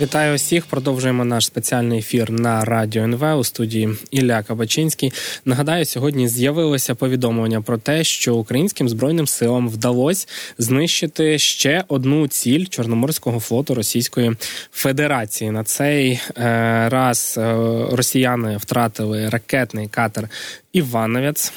Вітаю усіх. Продовжуємо наш спеціальний ефір на радіо НВ у студії Ілля Кабачинський. Нагадаю, сьогодні з'явилося повідомлення про те, що українським збройним силам вдалося знищити ще одну ціль Чорноморського флоту Російської Федерації. На цей е, раз е, росіяни втратили ракетний катер Івановець,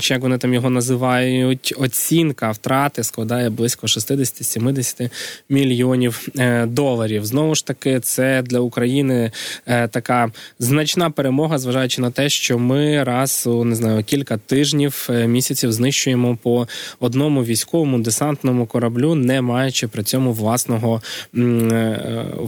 чи як вони там його називають, оцінка втрати складає близько 60-70 мільйонів е, доларів. Знову ж таки, це для України е, така значна перемога, зважаючи на те, що ми раз у не знаю кілька тижнів е, місяців знищуємо по одному військовому десантному кораблю, не маючи при цьому власного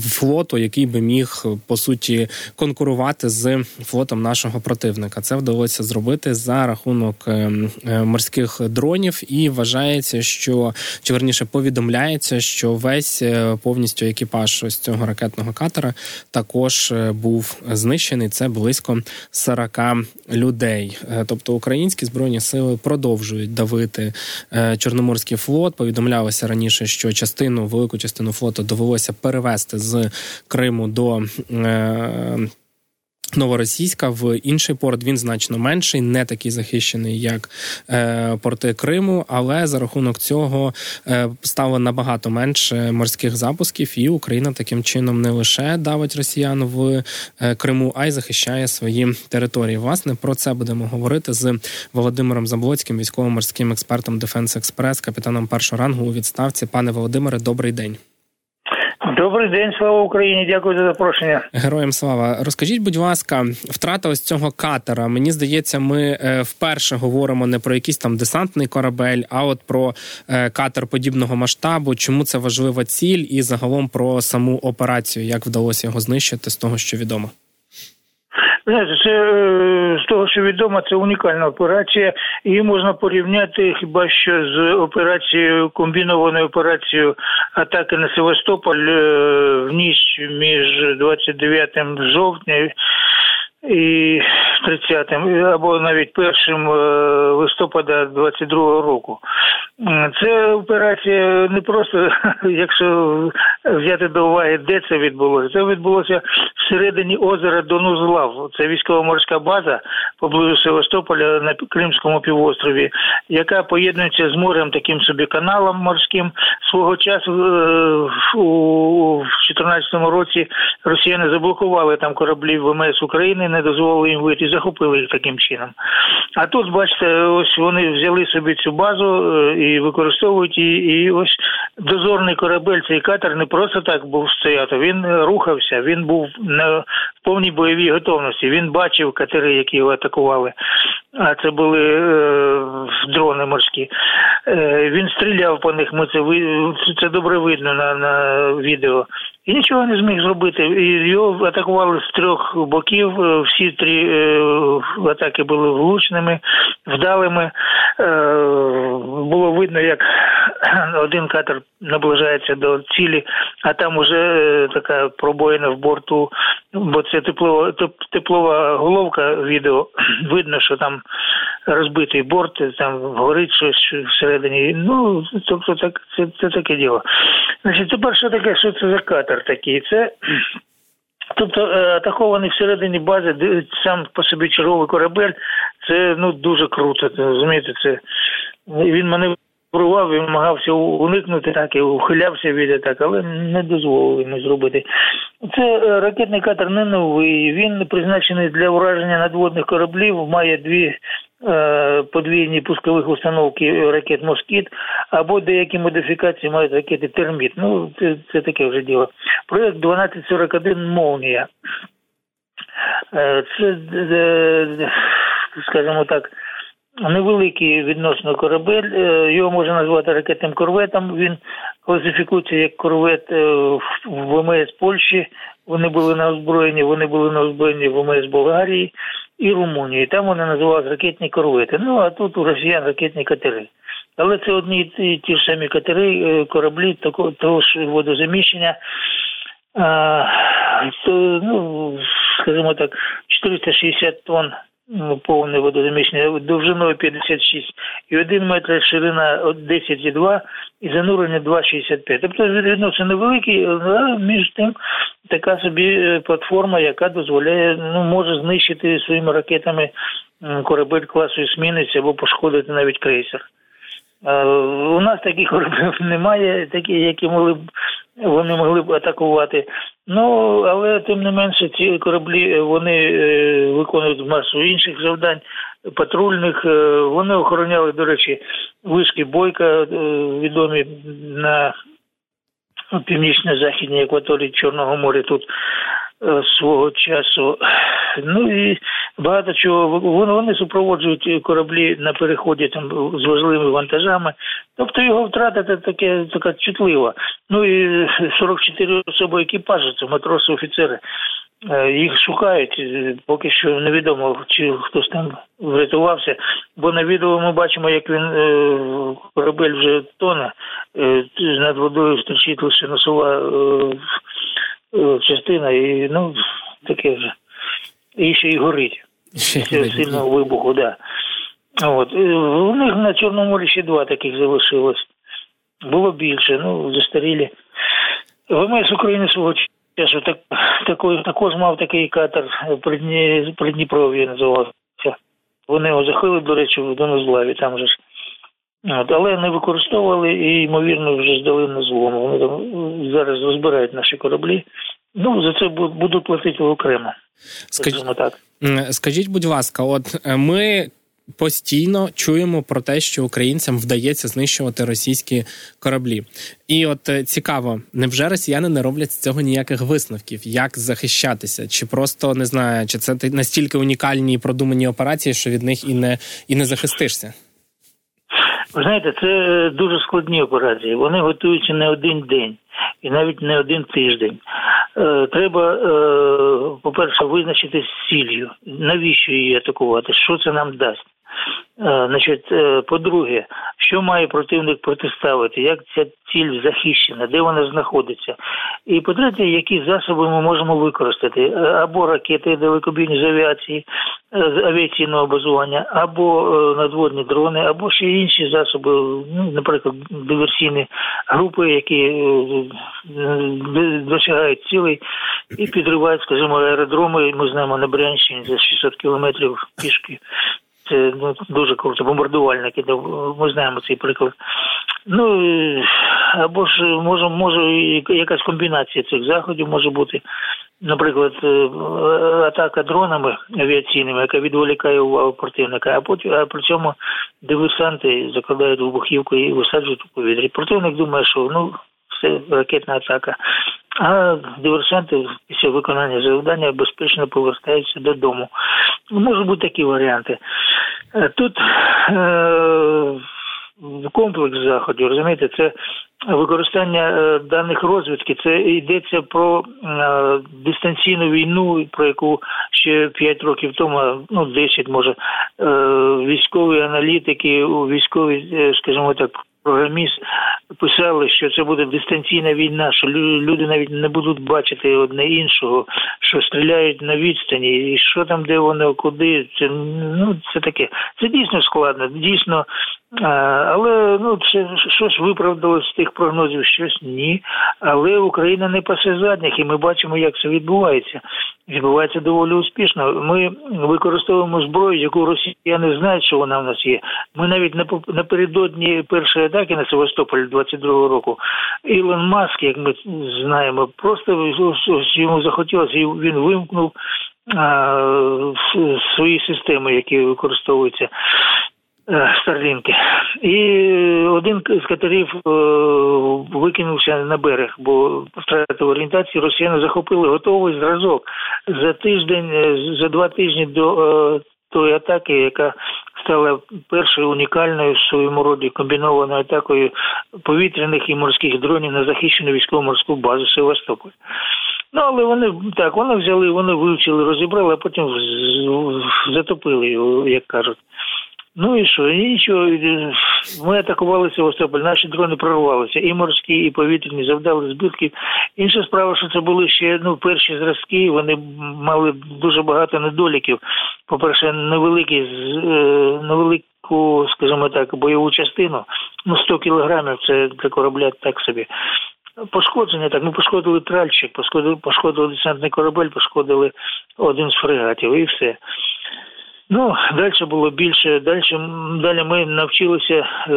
флоту, який би міг по суті конкурувати з флотом нашого противника. Це вдалося зробити за рахунок е, е, морських дронів, і вважається, що чи верніше повідомляється, що весь е, повністю екіпаж ось цього ракетного катера також був знищений. Це близько 40 людей. Тобто українські збройні сили продовжують давити Чорноморський флот. Повідомлялося раніше, що частину велику частину флоту довелося перевести з Криму до. Новоросійська в інший порт він значно менший, не такий захищений, як е, порти Криму, але за рахунок цього е, стало набагато менше морських запусків, і Україна таким чином не лише давить росіян в е, Криму, а й захищає свої території. Власне про це будемо говорити з Володимиром Заблоцьким, військово-морським експертом Defense Express, капітаном першого рангу у відставці. Пане Володимире, добрий день. Добрий день, слава Україні. Дякую за запрошення. Героям слава. Розкажіть, будь ласка, втрата ось цього катера. Мені здається, ми е, вперше говоримо не про якийсь там десантний корабель, а от про е, катер подібного масштабу. Чому це важлива ціль, і загалом про саму операцію, як вдалося його знищити з того, що відомо. Знаєте, це е, з того, що відомо, це унікальна операція. Її можна порівняти хіба що з операцією комбінованою операцією атаки на Севастополь е, в ніч між 29 жовтня і 30-м, або навіть першим е, листопада 22-го року. Це операція не просто, якщо взяти до уваги, де це відбулося. Це відбулося всередині озера Донузлав. Це військово-морська база поблизу Севастополя на Кримському півострові, яка поєднується з морем таким собі каналом морським. Свого часу е, у 2014 році росіяни заблокували там кораблі ВМС України не дозволили їм вийти, захопили їх таким чином. А тут, бачите, ось вони взяли собі цю базу е, і використовують її. І ось дозорний корабель, цей катер не просто так був стояти. Він рухався, він був на повній бойовій готовності. Він бачив катери, які його атакували. А це були е, дрони морські. Е, Він стріляв по них. Ми це це добре видно на, на відео нічого не зміг зробити. І Його атакували з трьох боків. Е, всі три е, атаки були влучними, вдалими. Е, було видно, як один катер наближається до цілі, а там уже така пробоїна в борту, бо це теплова теплова головка відео. Видно, що там розбитий борт, там горить щось всередині. Ну тобто, так це це таке діло. Значить, тепер що таке, що це за катер такий? Це Тобто е, атакований всередині бази, сам по собі черговий корабель, це ну дуже круто. розумієте, це він мене Прував, він намагався уникнути так і ухилявся від атак, але не дозволив йому зробити. Це е, ракетний катер не новий. Він призначений для ураження надводних кораблів. Має дві подвійні пускових установки ракет Москіт або деякі модифікації мають ракети Терміт. Ну це це таке вже діло. Проєкт 1241 Молнія. Е, це, е, скажімо так невеликий відносно корабель. Е, його можна назвати ракетним корветом. Він класифікується як корвет е, в ВМС Польщі. Вони були на озброєнні, вони були на озброєнні в ВМС Болгарії і Румунії. Там вони називали ракетні корвети. Ну а тут у росіян ракетні катери. Але це одні і ті ж самі катери, е, кораблі того, того ж водозаміщення. А, то, ну, скажімо так, 460 тонн ну, повне водозаміщення довжиною 56 і 1 метр ширина 10,2 і занурення 2,65. Тобто відносно невеликий, але між тим така собі е, платформа, яка дозволяє, ну може знищити своїми ракетами корабель класу «Есмінець» або пошкодити навіть крейсер. У нас таких кораблів немає, такі, які могли б вони могли б атакувати. Ну але тим не менше, ці кораблі вони е, виконують масу інших завдань патрульних. Е, вони охороняли, до речі, вишки бойка е, відомі на північно-західній екваторії Чорного моря. Тут свого часу. Ну і багато чого вони супроводжують кораблі на переході там з важливими вантажами. Тобто його втрата таке така чутлива. Ну і 44 особи екіпажу, це матроси, офіцери. Е, їх шукають, е, поки що невідомо, чи хтось там врятувався. Бо на відео ми бачимо, як він е, корабель вже тоне, над водою стрічить лише носова частина, і ну таке вже. І ще й горить. Ще сильного вибуху, да. От. У них на Чорному морі ще два таких залишилось. Було більше, ну, застарілі. ВМС України свого часу так, такой, також мав такий катер при Дніпрові називався. Вони його захили, до речі, в Донозлаві, там же ж. От, Але не використовували і, ймовірно, вже здали на злому. Вони там зараз розбирають наші кораблі. Ну, за це будуть платити окремо. Скажіть, так. Скажіть, будь ласка, от е, ми постійно чуємо про те, що українцям вдається знищувати російські кораблі. І от е, цікаво, невже росіяни не роблять з цього ніяких висновків, як захищатися? Чи просто не знаю, чи це настільки унікальні і продумані операції, що від них і не і не захистишся? Ви знаєте, це е, дуже складні операції. Вони готуються не один день і навіть не один тиждень. Е, треба, е, по-перше, визначити з ціллю, навіщо її атакувати, що це нам дасть. Е, значить, по-друге, що має противник протиставити, як ця ціль захищена, де вона знаходиться. І по-третє, які засоби ми можемо використати або ракети далекобійні з авіації, з авіаційного базування, або надводні дрони, або ще інші засоби, ну, наприклад, диверсійні групи, які досягають цілей і підривають, скажімо, аеродроми. Ми знаємо на Брянщині за 600 кілометрів пішки. Це ну, дуже круто, бомбардувальники. Ми знаємо цей приклад. Ну або ж може, може якась комбінація цих заходів може бути. Наприклад, е, атака дронами авіаційними, яка відволікає увагу противника, а потім а при цьому диверсанти закладають вибухівку і висаджують у повітрі. Противник думає, що ну це ракетна атака. А диверсанти після виконання завдання безпечно повертаються додому. Можуть бути такі варіанти. Е, тут е- комплекс заходів, розумієте, це використання е, даних розвідки, це йдеться про е, дистанційну війну, про яку ще 5 років тому, ну 10 може, е, військові аналітики, військові, скажімо так, програміст писали, що це буде дистанційна війна, що люди навіть не будуть бачити одне іншого, що стріляють на відстані, і що там, де вони, куди. Це ну це таке. Це дійсно складно, дійсно. Але ну це щось виправдалось з тих прогнозів, щось ні. Але Україна не пасе задніх, і ми бачимо, як це відбувається. Відбувається доволі успішно. Ми використовуємо зброю, яку росіяни знають, що вона в нас є. Ми навіть напередодні першої атаки на Севастополь 22-го року. Ілон Маск, як ми знаємо, просто йому захотілося, і він вимкнув свої системи, які використовуються. Е, Старлінки. І один з катерів е, викинувся на берег, бо втратив орієнтацію, росіяни захопили готовий зразок за тиждень, е, за два тижні до тої атаки, яка стала першою унікальною в своєму роді комбінованою атакою повітряних і морських дронів на захищену військово-морську базу Севастополь. Ну, але вони так, вони взяли, вони вивчили, розібрали, а потім затопили його, як кажуть. Ну і що? І нічого. Ми атакували Севастополь, наші дрони прорвалися. І морські, і повітряні, завдали збитків. Інша справа, що це були ще ну, перші зразки, вони мали дуже багато недоліків. По-перше, невеликі, е, невелику, скажімо так, бойову частину. Ну, 100 кілограмів це для корабля так собі. Пошкодження так, ми пошкодили тральчик, пошкодили, пошкодили десантний корабель, пошкодили один з фрегатів і все. Ну, далі було більше. Далі далі ми навчилися е,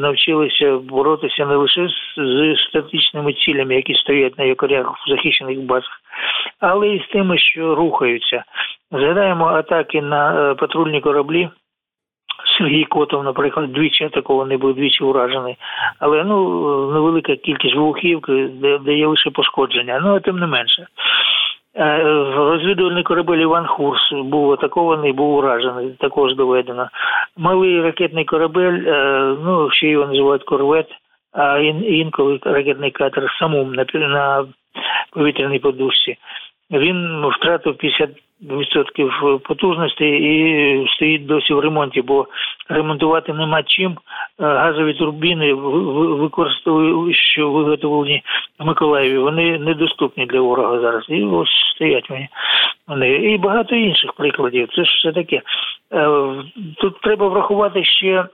навчилися боротися не лише з, з статичними цілями, які стоять на якорях в захищених базах, але і з тими, що рухаються. Згадаємо атаки на е, патрульні кораблі. Сергій Котов, наприклад, двічі атакований був двічі уражений. Але ну невелика кількість вибухівки, де, де є лише пошкодження. Ну а тим не менше. Е, розвідувальний корабель Іван Хурс був атакований, був уражений, також доведено. Малий ракетний корабель, е, ну ще його називають корвет, а інколи ракетний катер самум на повітряній подушці. Він втратив 50 відсотків потужності і стоїть досі в ремонті, бо ремонтувати нема чим. Е, газові турбіни використовують, що виготовлені в Миколаєві. Вони недоступні для ворога зараз. І ось стоять вони. вони. І багато інших прикладів. Це ж все таке. Е, тут треба врахувати ще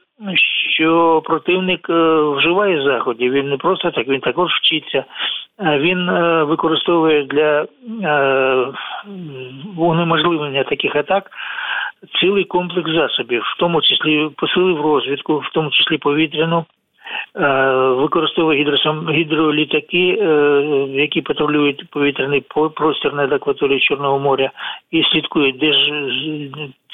що противник е, вживає заходів. Він не просто так, він також вчиться. Е, він е, використовує для унеможливлення таких атак цілий комплекс засобів, в тому числі посилив розвідку, в тому числі повітряну. Використовує гідролітаки, які патрулюють повітряний простір над акваторією Чорного моря, і слідкують, де ж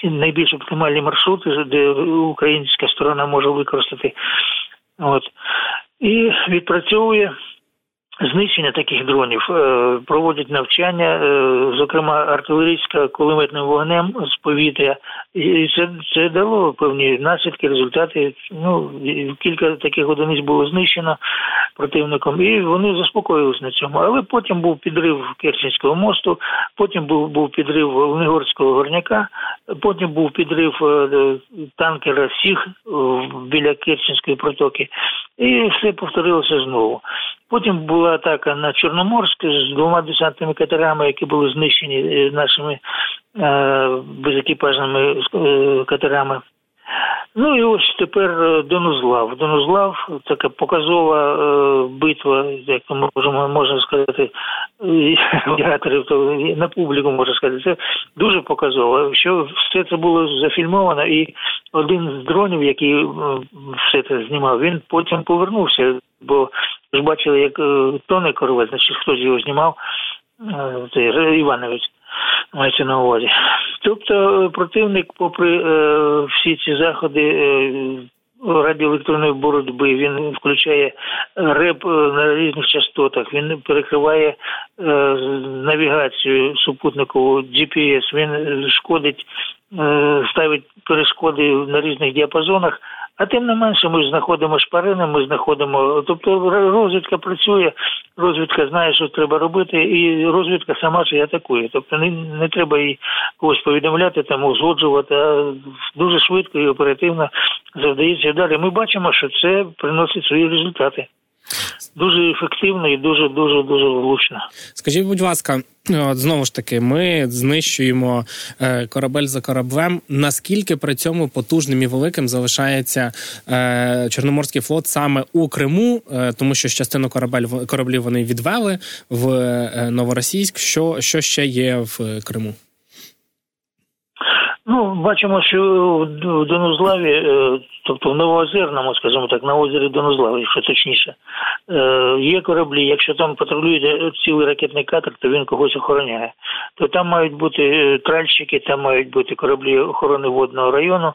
найбільш оптимальні маршрути, де українська сторона може використати. От. І відпрацьовує знищення таких дронів, е, проводять навчання, е, зокрема артилерійська кулеметним вогнем з повітря, і це це дало певні наслідки, результати. Ну кілька таких одиниць було знищено противником, і вони заспокоїлись на цьому. Але потім був підрив Керченського мосту, потім був був підрив Унигорського горняка, потім був підрив е, танкера Сіг біля Керченської протоки, і все повторилося знову. Потім була атака на Чорноморськ з двома десантними катерами, які були знищені е, нашими е, безекіпажними е, катерами. Ну і ось тепер Донузлав. Донузлав така показова битва, як ми можемо можна сказати, театрів, то на публіку можна сказати. Це дуже показово. Що все це було зафільмовано, і один з дронів, який все це знімав, він потім повернувся, бо ж бачили, як е, тоне корвет, значить хтось його знімав, е, цей Іванович мається на увазі. Тобто противник, попри е, всі ці заходи е, радіоелектронної боротьби, він включає реп на різних частотах, він перекриває е, навігацію супутникову GPS, він шкодить, е, ставить перешкоди на різних діапазонах. А тим не менше, ми ж знаходимо шпарини, ми знаходимо. Тобто розвідка працює, розвідка знає, що треба робити, і розвідка сама ж і атакує. Тобто не не треба їй когось повідомляти, там узгоджувати, а дуже швидко і оперативно завдається далі. Ми бачимо, що це приносить свої результати. Дуже ефективно і дуже дуже дуже влучно. Скажіть, будь ласка, от знову ж таки, ми знищуємо е, корабель за кораблем. Наскільки при цьому потужним і великим залишається е, Чорноморський флот саме у Криму, е, тому що частину корабель кораблів вони відвели в е, Новоросійськ. Що, що ще є в Криму? Ну, бачимо, що в Донузлаві, е, тобто в Новоозерному, скажімо так, на озері Донузлаві, якщо точніше, е, є кораблі. Якщо там патрулює цілий ракетний катер, то він когось охороняє. То там мають бути е, тральщики, там мають бути кораблі охорони водного району,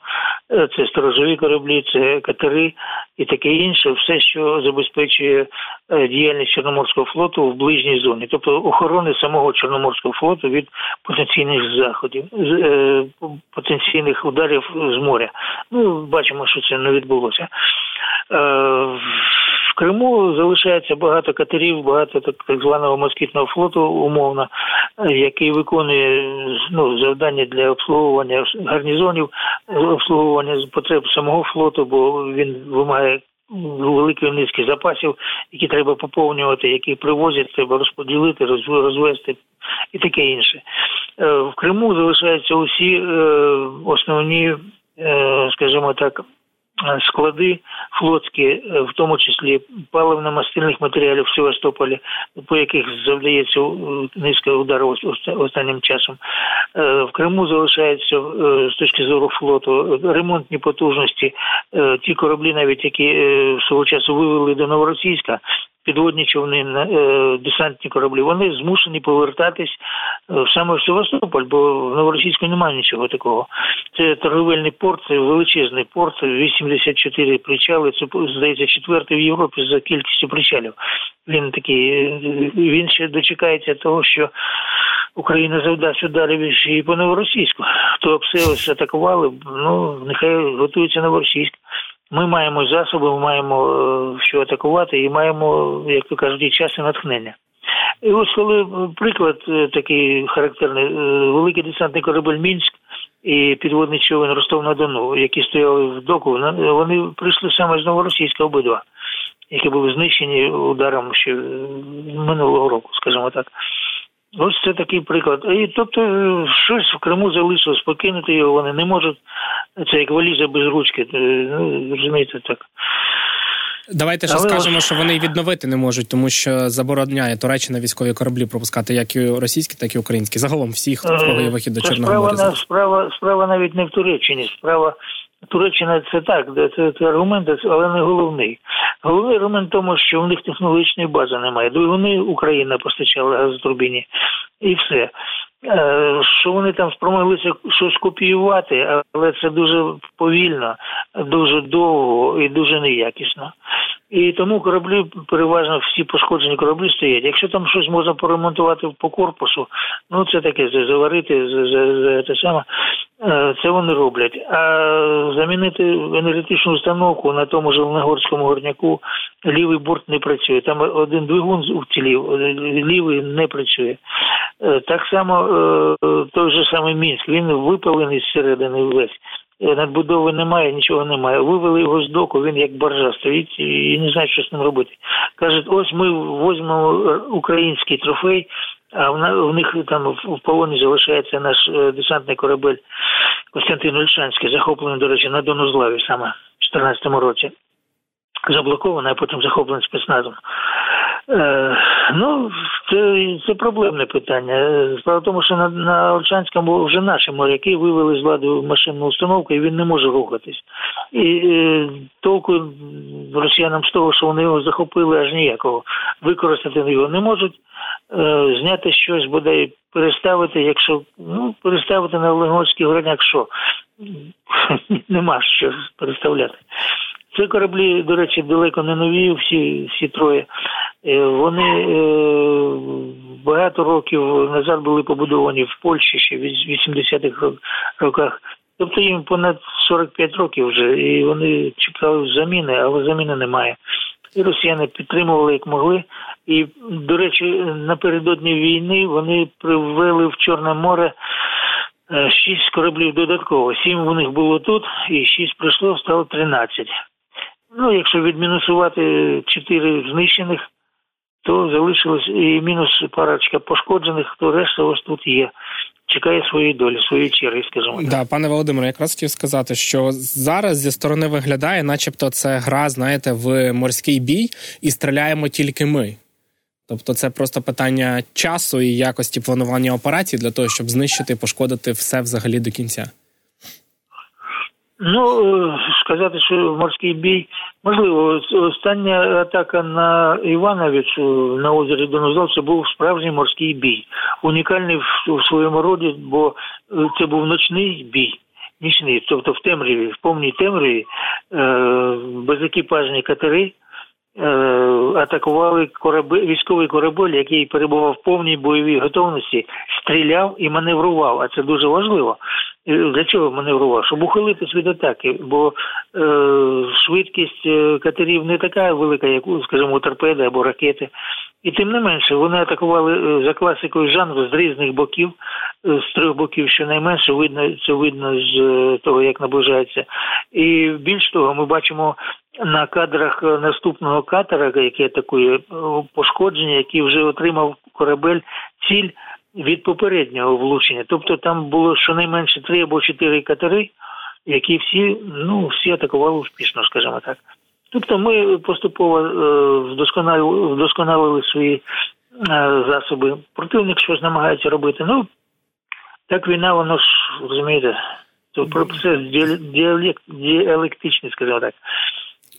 це сторожові кораблі, це катери і таке інше, все, що забезпечує діяльність Чорноморського флоту в ближній зоні, тобто охорони самого Чорноморського флоту від потенційних заходів потенційних ударів з моря. Ну, бачимо, що це не відбулося. Е, в Криму залишається багато катерів, багато так званого москітного флоту, умовно. який виконує ну, завдання для обслуговування гарнізонів, обслуговування потреб самого флоту, бо він вимагає великої низки запасів, які треба поповнювати, які привозять, треба розподілити, розвести і таке інше. В Криму залишаються усі основні, скажімо так. Е, склади флотські, е, в тому числі паливно-мастильних матеріалів в Севастополі, по яких завдається е, низка ударів останнім часом. В Криму залишаються з точки зору флоту ремонтні потужності. Ті кораблі, навіть які свого часу вивели до Новоросійська, підводні човни, е, десантні кораблі, вони змушені повертатись саме в Севастополь, бо в Новоросійську немає нічого такого. Це торговельний порт, це величезний порт, 84 причали. Це здається четвертий в Європі за кількістю причалів. Він такий, е, він ще дочекається того, що. Україна завдасть ударів і по новоросійську. Хто б атакували, ну нехай готується новоросійськ. Ми маємо засоби, ми маємо е, що атакувати, і маємо, як то кажуть, час і натхнення. І ось коли приклад е, такий характерний, е, великий десантний корабель Мінськ і підводний човен Ростов на Дону, які стояли в доку, вони прийшли саме з новоросійська обидва, які були знищені ударом ще минулого року, скажімо так. Ось це такий приклад. І тобто щось в Криму залишилось, покинути його вони не можуть. Це як валіза без ручки. Е, ну, розумієте, так. Давайте ще Але... скажемо, що вони відновити не можуть, тому що забороняє Туреччина військові кораблі пропускати як і російські, так і українські. Загалом всіх, в кого є вихід до Чорного моря. Справа, справа навіть не в Туреччині. Справа Туреччина це так, це, це аргумент, але не головний. Головний аргумент тому, що в них технологічної бази немає. Двигуни Україна постачала газотурбіні і все. Е, що вони там спромоглися щось копіювати, але це дуже повільно, дуже довго і дуже неякісно. І тому кораблі переважно всі пошкоджені кораблі стоять. Якщо там щось можна поремонтувати по корпусу, ну це таке заварити те саме. Е, це вони роблять. А замінити енергетичну установку на тому ж Леногорському горняку лівий борт не працює. Там один двигун уцілів, лівий не працює. Е, так само е, той же самий мінськ, він випалений зсередини весь. Надбудови немає, нічого немає. Вивели його з доку, він як боржа стоїть і не знає, що з ним робити. Кажуть, ось ми возьмемо український трофей, а в них там в полоні залишається наш е, десантний корабель Костянтин Ольшанський, захоплений, до речі, на Донузлаві саме в 2014 році. Заблокований, а потім захоплений спецназом. Е, ну, це це проблемне питання. Справа в тому, що на на Ольшанському вже наші моряки вивели з ладу машинну установку, і він не може рухатись. І е, толку росіянам з того, що вони його захопили, аж ніякого. Використати його не можуть. Е, зняти щось бодай переставити, якщо ну переставити на Ленгорський горняк що нема що переставляти. Це кораблі, до речі, далеко не нові, всі всі троє. Е, вони е, багато років назад були побудовані в Польщі ще в 80-х роках. Тобто їм понад 45 років вже, і вони чекали заміни, але заміни немає. І росіяни підтримували як могли. І, до речі, напередодні війни вони привели в Чорне море е, шість кораблів додатково. Сім у них було тут, і шість прийшло, стало тринадцять. Ну, якщо відмінусувати чотири знищених, то залишилось і мінус парочка пошкоджених, то решта ось тут є чекає своєї долі, своєї черги, скажімо так. Да, пане Володимире, якраз хотів сказати, що зараз зі сторони виглядає, начебто, це гра, знаєте, в морський бій, і стріляємо тільки ми. Тобто, це просто питання часу і якості планування операцій для того, щоб знищити, і пошкодити все взагалі до кінця. Ну е, сказати, що морський бій можливо, остання атака на Івановичу на озері Донозал це був справжній морський бій, унікальний в своєму роді, бо е, це був ночний бій. Нічний, тобто в темряві, в повній темряві, е, безекіпажні катери атакували корабель, військовий корабель, який перебував в повній бойовій готовності, стріляв і маневрував. А це дуже важливо. Для чого маневрував? Щоб ухилитись від атаки, бо е, швидкість е, катерів не така велика, як, скажімо, торпеди або ракети. І тим не менше вони атакували за класикою жанру з різних боків, з трьох боків, щонайменше видно це видно з того, як наближається. І більш того, ми бачимо на кадрах наступного катера, який атакує пошкодження, який вже отримав корабель ціль від попереднього влучення. Тобто там було щонайменше три або чотири катери, які всі ну всі атакували успішно, скажімо так. Тобто ми поступово е, вдосконалили, вдосконалили свої е, засоби. Противник щось намагається робити. Ну так війна, воно ж розумієте, це процес діалектичний, скажімо так.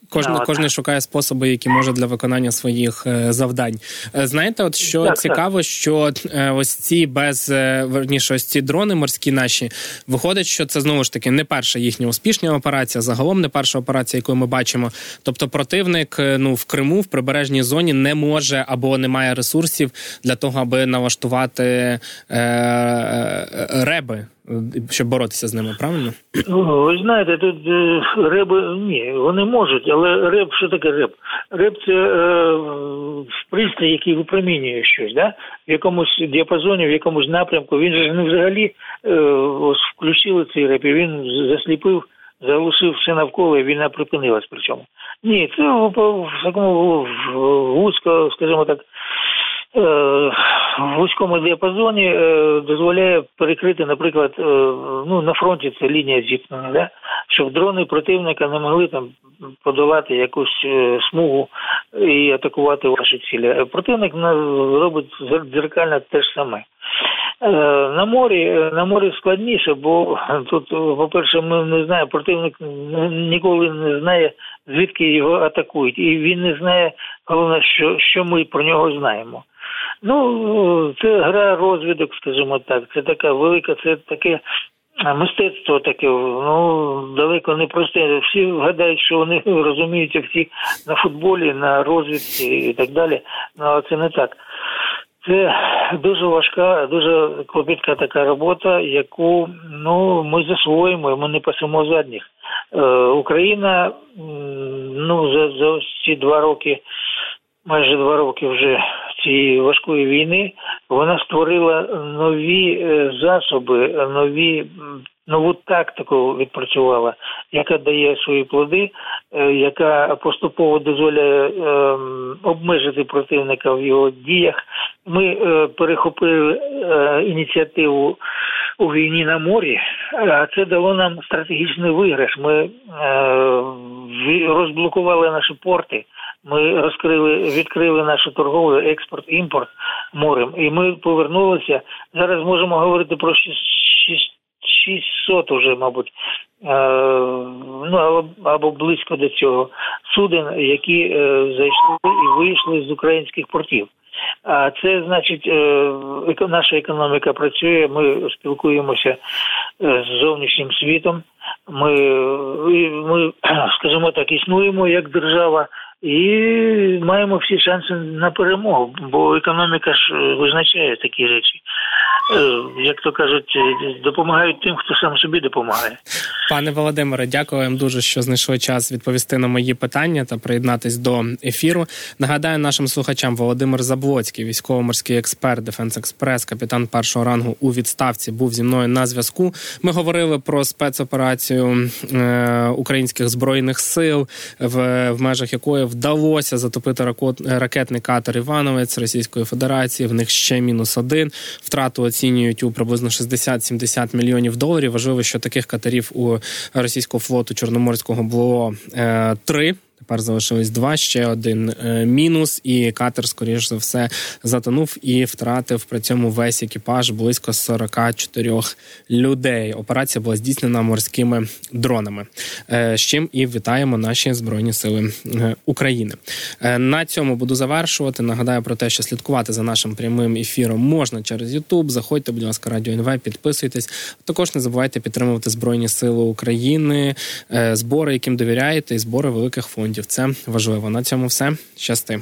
Кожен no, кожен шукає способи, які може для виконання своїх е, завдань. Е, знаєте, от що так, цікаво, що е, ось ці без верніше, ось ці дрони морські наші виходить, що це знову ж таки не перша їхня успішна операція, загалом не перша операція, яку ми бачимо. Тобто, противник ну в Криму в прибережній зоні не може або не має ресурсів для того, аби налаштувати е, е, реби щоб боротися з ними, правильно? Ну, ви знаєте, тут е, риби ні, вони можуть, але риб, що таке риб? Риб це е, пристрій, який випромінює щось, да? в якомусь діапазоні, в якомусь напрямку. Він же не взагалі е, ось включили цей риб, і він засліпив. Залишив все навколо, і війна припинилась. Причому ні, це в, такому вузько, скажімо так, в вузькому діапазоні е, дозволяє перекрити, наприклад, е, ну на фронті це лінія зіткнення, да? щоб дрони противника не могли там подолати якусь смугу і атакувати ваші цілі. Противник робить дзеркально те ж саме. На морі на морі складніше, бо тут, по-перше, ми не знаємо, противник ніколи не знає, звідки його атакують, і він не знає, головне, що що ми про нього знаємо. Ну, це гра розвідок, скажімо так. Це така велика, це таке мистецтво таке, ну далеко не просте. Всі гадають, що вони розуміються всі на футболі, на розвідці і так далі. Ну, але це не так. Це дуже важка, дуже клопітка така робота, яку ну ми засвоїмо, ми не пасемо задніх. Е, Україна ну за за ці два роки, майже два роки вже цієї важкої війни вона створила нові е, засоби, нові нову тактику відпрацювала, яка дає свої плоди, е, яка поступово дозволяє ем, обмежити противника в його діях. Ми е, перехопили ініціативу у війні на морі, а це дало нам стратегічний виграш. Ми розблокували наші порти. Ми розкрили, відкрили нашу торговлю, експорт, імпорт морем, і ми повернулися. Зараз можемо говорити про 600 уже, мабуть, е, ну або, близько до цього суден, які е, зайшли і вийшли з українських портів. А це значить, е, наша економіка працює. Ми спілкуємося з зовнішнім світом. Ми, ми, скажімо так, існуємо як держава і маємо всі шанси на перемогу, бо економіка ж визначає такі речі. Е, як то кажуть, допомагають тим, хто сам собі допомагає. Пане Володимире, дякую вам дуже, що знайшли час відповісти на мої питання та приєднатись до ефіру. Нагадаю нашим слухачам Володимир Заблоцький, військово-морський експерт, Defense Express, капітан першого рангу у відставці, був зі мною на зв'язку. Ми говорили про спецоперацію е, українських збройних сил, в, в межах якої вдалося затопити ракетний катер Івановець Російської Федерації. В них ще мінус один втрату оцінюють у приблизно 60-70 мільйонів доларів. Важливо, що таких катерів у російського флоту Чорноморського було е, три. Тепер залишилось два ще один е, мінус, і катер, скоріш за все, затонув і втратив при цьому весь екіпаж близько 44 людей. Операція була здійснена морськими дронами. Е, з чим і вітаємо наші збройні сили е, України. На цьому буду завершувати. Нагадаю про те, що слідкувати за нашим прямим ефіром можна через Ютуб. Заходьте, будь ласка, радіо НВ, підписуйтесь. Також не забувайте підтримувати Збройні Сили України, збори, яким довіряєте, і збори великих фондів. Це важливо. На цьому все. Щасти.